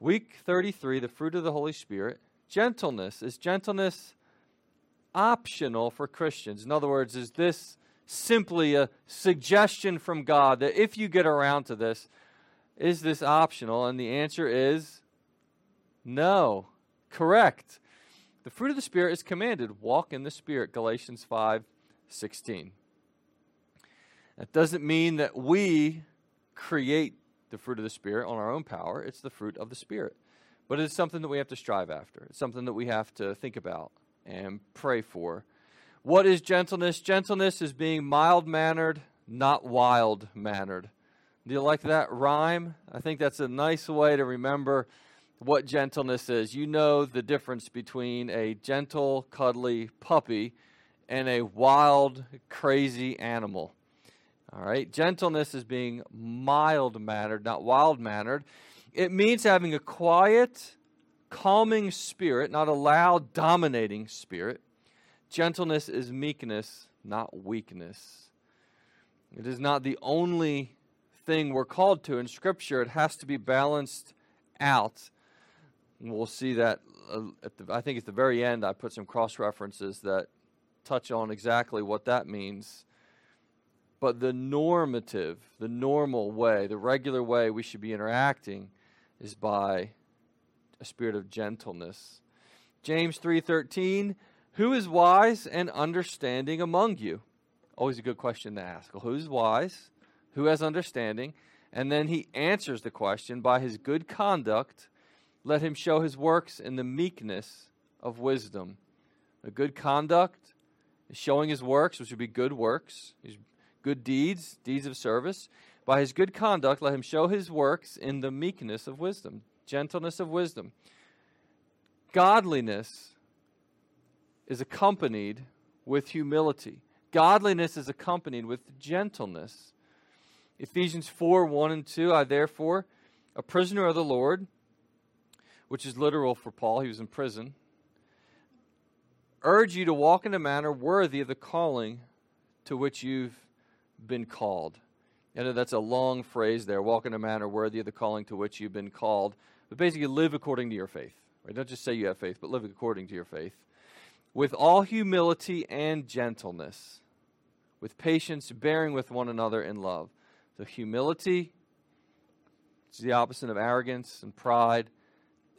Week 33, the fruit of the Holy Spirit. Gentleness. Is gentleness optional for Christians? In other words, is this simply a suggestion from God that if you get around to this, is this optional? And the answer is no. Correct. The fruit of the Spirit is commanded. Walk in the Spirit. Galatians 5 16. That doesn't mean that we create the fruit of the Spirit on our own power. It's the fruit of the Spirit. But it's something that we have to strive after. It's something that we have to think about and pray for. What is gentleness? Gentleness is being mild mannered, not wild mannered. Do you like that rhyme? I think that's a nice way to remember what gentleness is. You know the difference between a gentle, cuddly puppy and a wild, crazy animal. All right? Gentleness is being mild mannered, not wild mannered. It means having a quiet, calming spirit, not a loud, dominating spirit. Gentleness is meekness, not weakness. It is not the only thing we're called to in Scripture. It has to be balanced out. We'll see that uh, the, I think at the very end, I put some cross references that touch on exactly what that means. But the normative, the normal way, the regular way we should be interacting is by a spirit of gentleness. James 3:13, who is wise and understanding among you? Always a good question to ask. Well, who's wise? Who has understanding? And then he answers the question by his good conduct let him show his works in the meekness of wisdom. A good conduct is showing his works, which would be good works, his good deeds, deeds of service. By his good conduct, let him show his works in the meekness of wisdom, gentleness of wisdom. Godliness is accompanied with humility. Godliness is accompanied with gentleness. Ephesians 4 1 and 2 I therefore, a prisoner of the Lord, which is literal for Paul, he was in prison, urge you to walk in a manner worthy of the calling to which you've been called. Know that's a long phrase there walk in a manner worthy of the calling to which you've been called. But basically, live according to your faith. Right? Don't just say you have faith, but live according to your faith. With all humility and gentleness, with patience, bearing with one another in love. So, humility is the opposite of arrogance and pride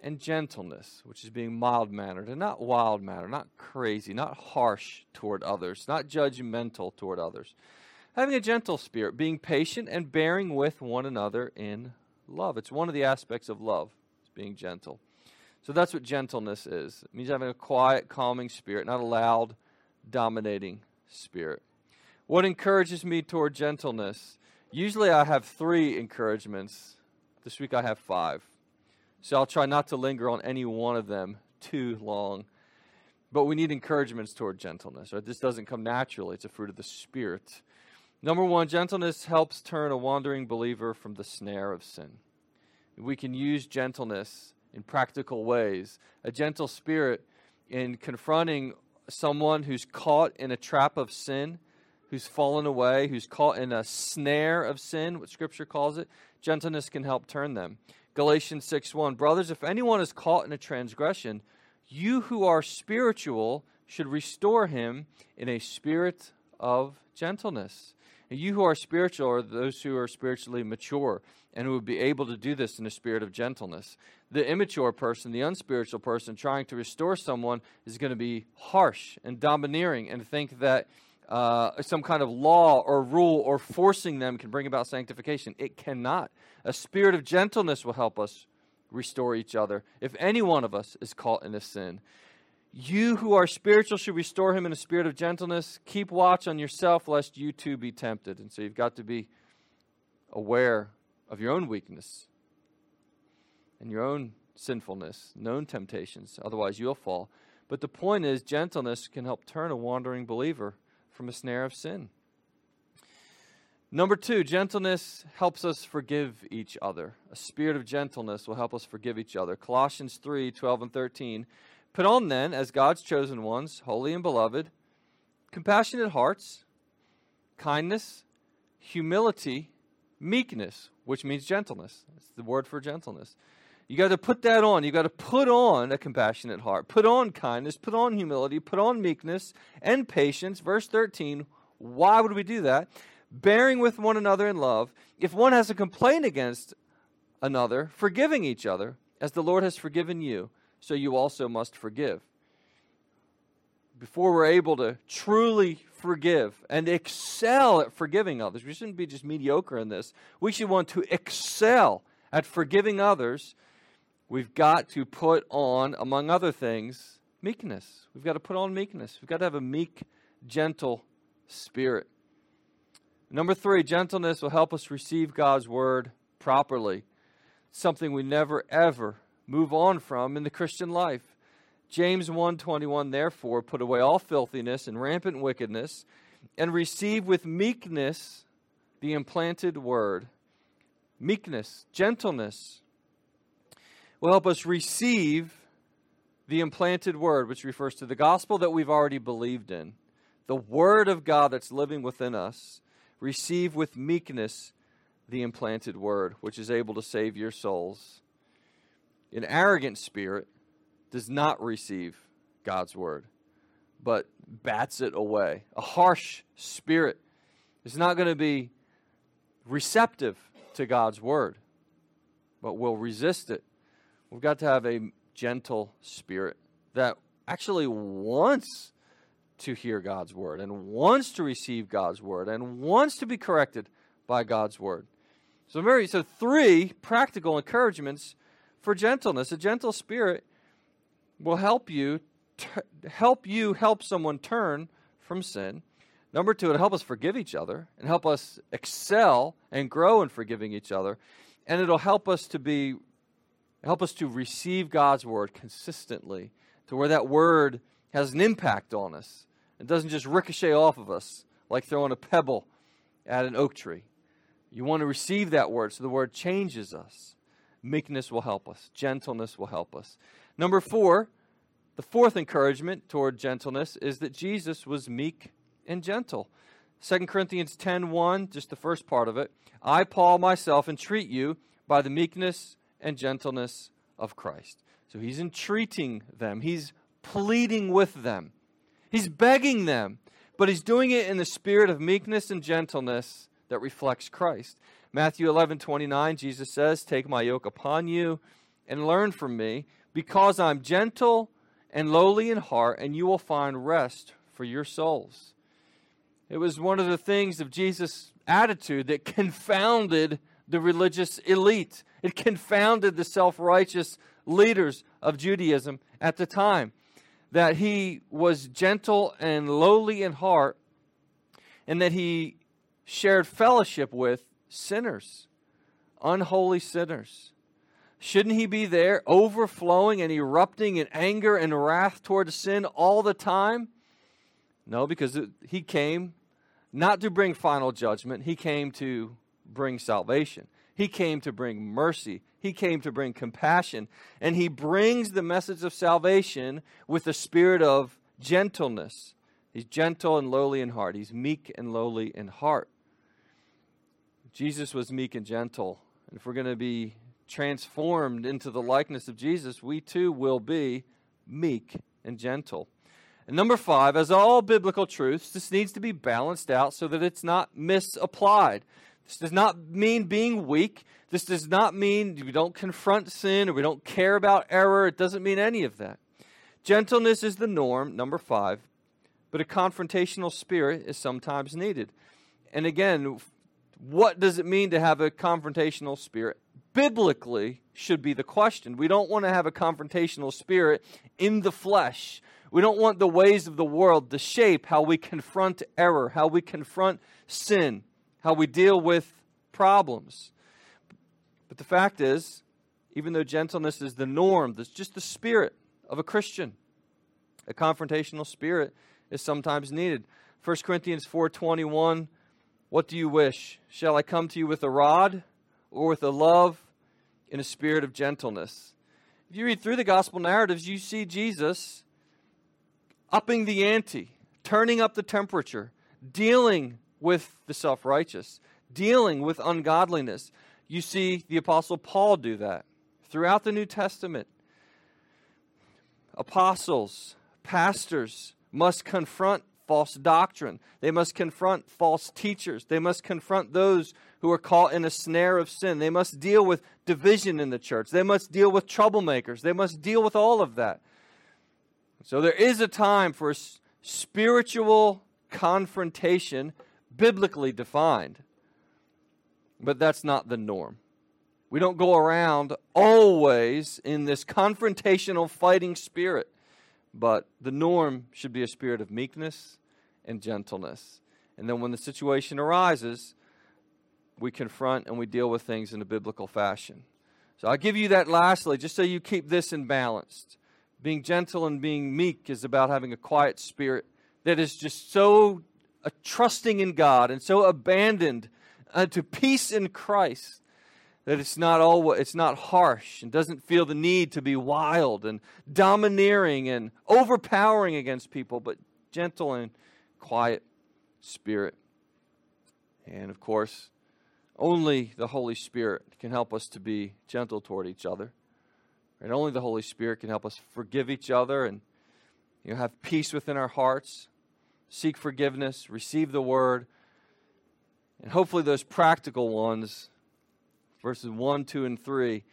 and gentleness, which is being mild mannered and not wild mannered, not crazy, not harsh toward others, not judgmental toward others. Having a gentle spirit, being patient and bearing with one another in love. It's one of the aspects of love, is being gentle. So that's what gentleness is. It means having a quiet, calming spirit, not a loud, dominating spirit. What encourages me toward gentleness? Usually I have three encouragements. This week I have five. So I'll try not to linger on any one of them too long. But we need encouragements toward gentleness. Right? This doesn't come naturally, it's a fruit of the Spirit. Number one, gentleness helps turn a wandering believer from the snare of sin. We can use gentleness in practical ways. A gentle spirit in confronting someone who's caught in a trap of sin, who's fallen away, who's caught in a snare of sin, what Scripture calls it. Gentleness can help turn them. Galatians 6 1. Brothers, if anyone is caught in a transgression, you who are spiritual should restore him in a spirit of gentleness. And you who are spiritual are those who are spiritually mature and who would be able to do this in a spirit of gentleness. The immature person, the unspiritual person, trying to restore someone is going to be harsh and domineering and think that uh, some kind of law or rule or forcing them can bring about sanctification. It cannot. A spirit of gentleness will help us restore each other if any one of us is caught in a sin. You who are spiritual should restore him in a spirit of gentleness. Keep watch on yourself lest you too be tempted. And so you've got to be aware of your own weakness and your own sinfulness, known temptations. Otherwise, you'll fall. But the point is, gentleness can help turn a wandering believer from a snare of sin. Number two, gentleness helps us forgive each other. A spirit of gentleness will help us forgive each other. Colossians 3 12 and 13. Put on then, as God's chosen ones, holy and beloved, compassionate hearts, kindness, humility, meekness, which means gentleness. It's the word for gentleness. You got to put that on. You got to put on a compassionate heart, put on kindness, put on humility, put on meekness and patience. Verse 13, why would we do that? Bearing with one another in love. If one has a complaint against another, forgiving each other, as the Lord has forgiven you, so you also must forgive. Before we're able to truly forgive and excel at forgiving others, we shouldn't be just mediocre in this. We should want to excel at forgiving others. We've got to put on, among other things, meekness. We've got to put on meekness. We've got to have a meek, gentle spirit. Number three, gentleness will help us receive God's word properly. Something we never ever move on from in the Christian life. James 1:21 Therefore put away all filthiness and rampant wickedness and receive with meekness the implanted word. Meekness, gentleness will help us receive the implanted word, which refers to the gospel that we've already believed in. The word of God that's living within us. Receive with meekness the implanted word, which is able to save your souls. An arrogant spirit does not receive God's word, but bats it away. A harsh spirit is not going to be receptive to God's word, but will resist it. We've got to have a gentle spirit that actually wants to hear God's word and wants to receive God's word and wants to be corrected by God's word. So, very so three practical encouragements for gentleness. A gentle spirit will help you t- help you help someone turn from sin. Number two, it'll help us forgive each other and help us excel and grow in forgiving each other. And it'll help us to be help us to receive God's word consistently to where that word has an impact on us. It doesn't just ricochet off of us like throwing a pebble at an oak tree. You want to receive that word so the word changes us. Meekness will help us, gentleness will help us. Number four, the fourth encouragement toward gentleness is that Jesus was meek and gentle. 2 Corinthians 10:1, just the first part of it. I, Paul, myself, entreat you by the meekness and gentleness of Christ. So he's entreating them, he's pleading with them, he's begging them, but he's doing it in the spirit of meekness and gentleness that reflects Christ. Matthew 11, 29, Jesus says, Take my yoke upon you and learn from me, because I'm gentle and lowly in heart, and you will find rest for your souls. It was one of the things of Jesus' attitude that confounded the religious elite. It confounded the self righteous leaders of Judaism at the time. That he was gentle and lowly in heart, and that he shared fellowship with sinners, unholy sinners. Shouldn't he be there overflowing and erupting in anger and wrath toward sin all the time? No, because he came not to bring final judgment, he came to bring salvation. He came to bring mercy. He came to bring compassion. And he brings the message of salvation with a spirit of gentleness. He's gentle and lowly in heart, he's meek and lowly in heart. Jesus was meek and gentle. And if we're going to be transformed into the likeness of Jesus, we too will be meek and gentle. And number five, as all biblical truths, this needs to be balanced out so that it's not misapplied. This does not mean being weak. This does not mean we don't confront sin or we don't care about error. It doesn't mean any of that. Gentleness is the norm, number five, but a confrontational spirit is sometimes needed. And again, what does it mean to have a confrontational spirit? Biblically, should be the question. We don't want to have a confrontational spirit in the flesh. We don't want the ways of the world to shape how we confront error, how we confront sin, how we deal with problems. But the fact is, even though gentleness is the norm, that's just the spirit of a Christian. A confrontational spirit is sometimes needed. 1 Corinthians 4:21 what do you wish? Shall I come to you with a rod or with a love in a spirit of gentleness? If you read through the gospel narratives, you see Jesus upping the ante, turning up the temperature, dealing with the self righteous, dealing with ungodliness. You see the Apostle Paul do that throughout the New Testament. Apostles, pastors must confront false doctrine. They must confront false teachers. They must confront those who are caught in a snare of sin. They must deal with division in the church. They must deal with troublemakers. They must deal with all of that. So there is a time for spiritual confrontation, biblically defined. But that's not the norm. We don't go around always in this confrontational fighting spirit. But the norm should be a spirit of meekness and gentleness. And then when the situation arises, we confront and we deal with things in a biblical fashion. So I'll give you that lastly, just so you keep this in balance. Being gentle and being meek is about having a quiet spirit that is just so uh, trusting in God and so abandoned uh, to peace in Christ that it's not all it's not harsh and doesn't feel the need to be wild and domineering and overpowering against people, but gentle and quiet spirit. And of course, only the Holy Spirit can help us to be gentle toward each other. And only the Holy Spirit can help us forgive each other and you know, have peace within our hearts, seek forgiveness, receive the word, and hopefully those practical ones, verses 1, 2, and 3,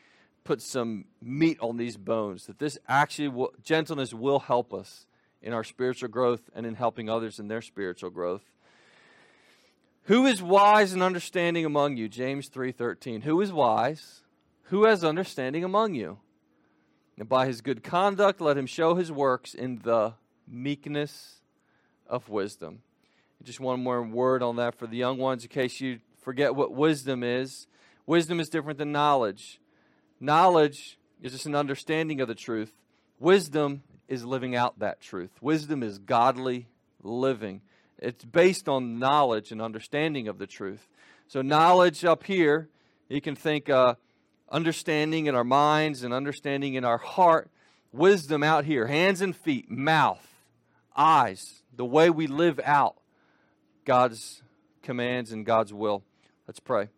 put some meat on these bones, that this actually, will, gentleness will help us in our spiritual growth and in helping others in their spiritual growth. Who is wise and understanding among you? James 3:13. Who is wise? Who has understanding among you? And by his good conduct let him show his works in the meekness of wisdom. Just one more word on that for the young ones in case you forget what wisdom is. Wisdom is different than knowledge. Knowledge is just an understanding of the truth. Wisdom is living out that truth. Wisdom is godly living. It's based on knowledge and understanding of the truth. So, knowledge up here, you can think uh, understanding in our minds and understanding in our heart. Wisdom out here, hands and feet, mouth, eyes, the way we live out God's commands and God's will. Let's pray.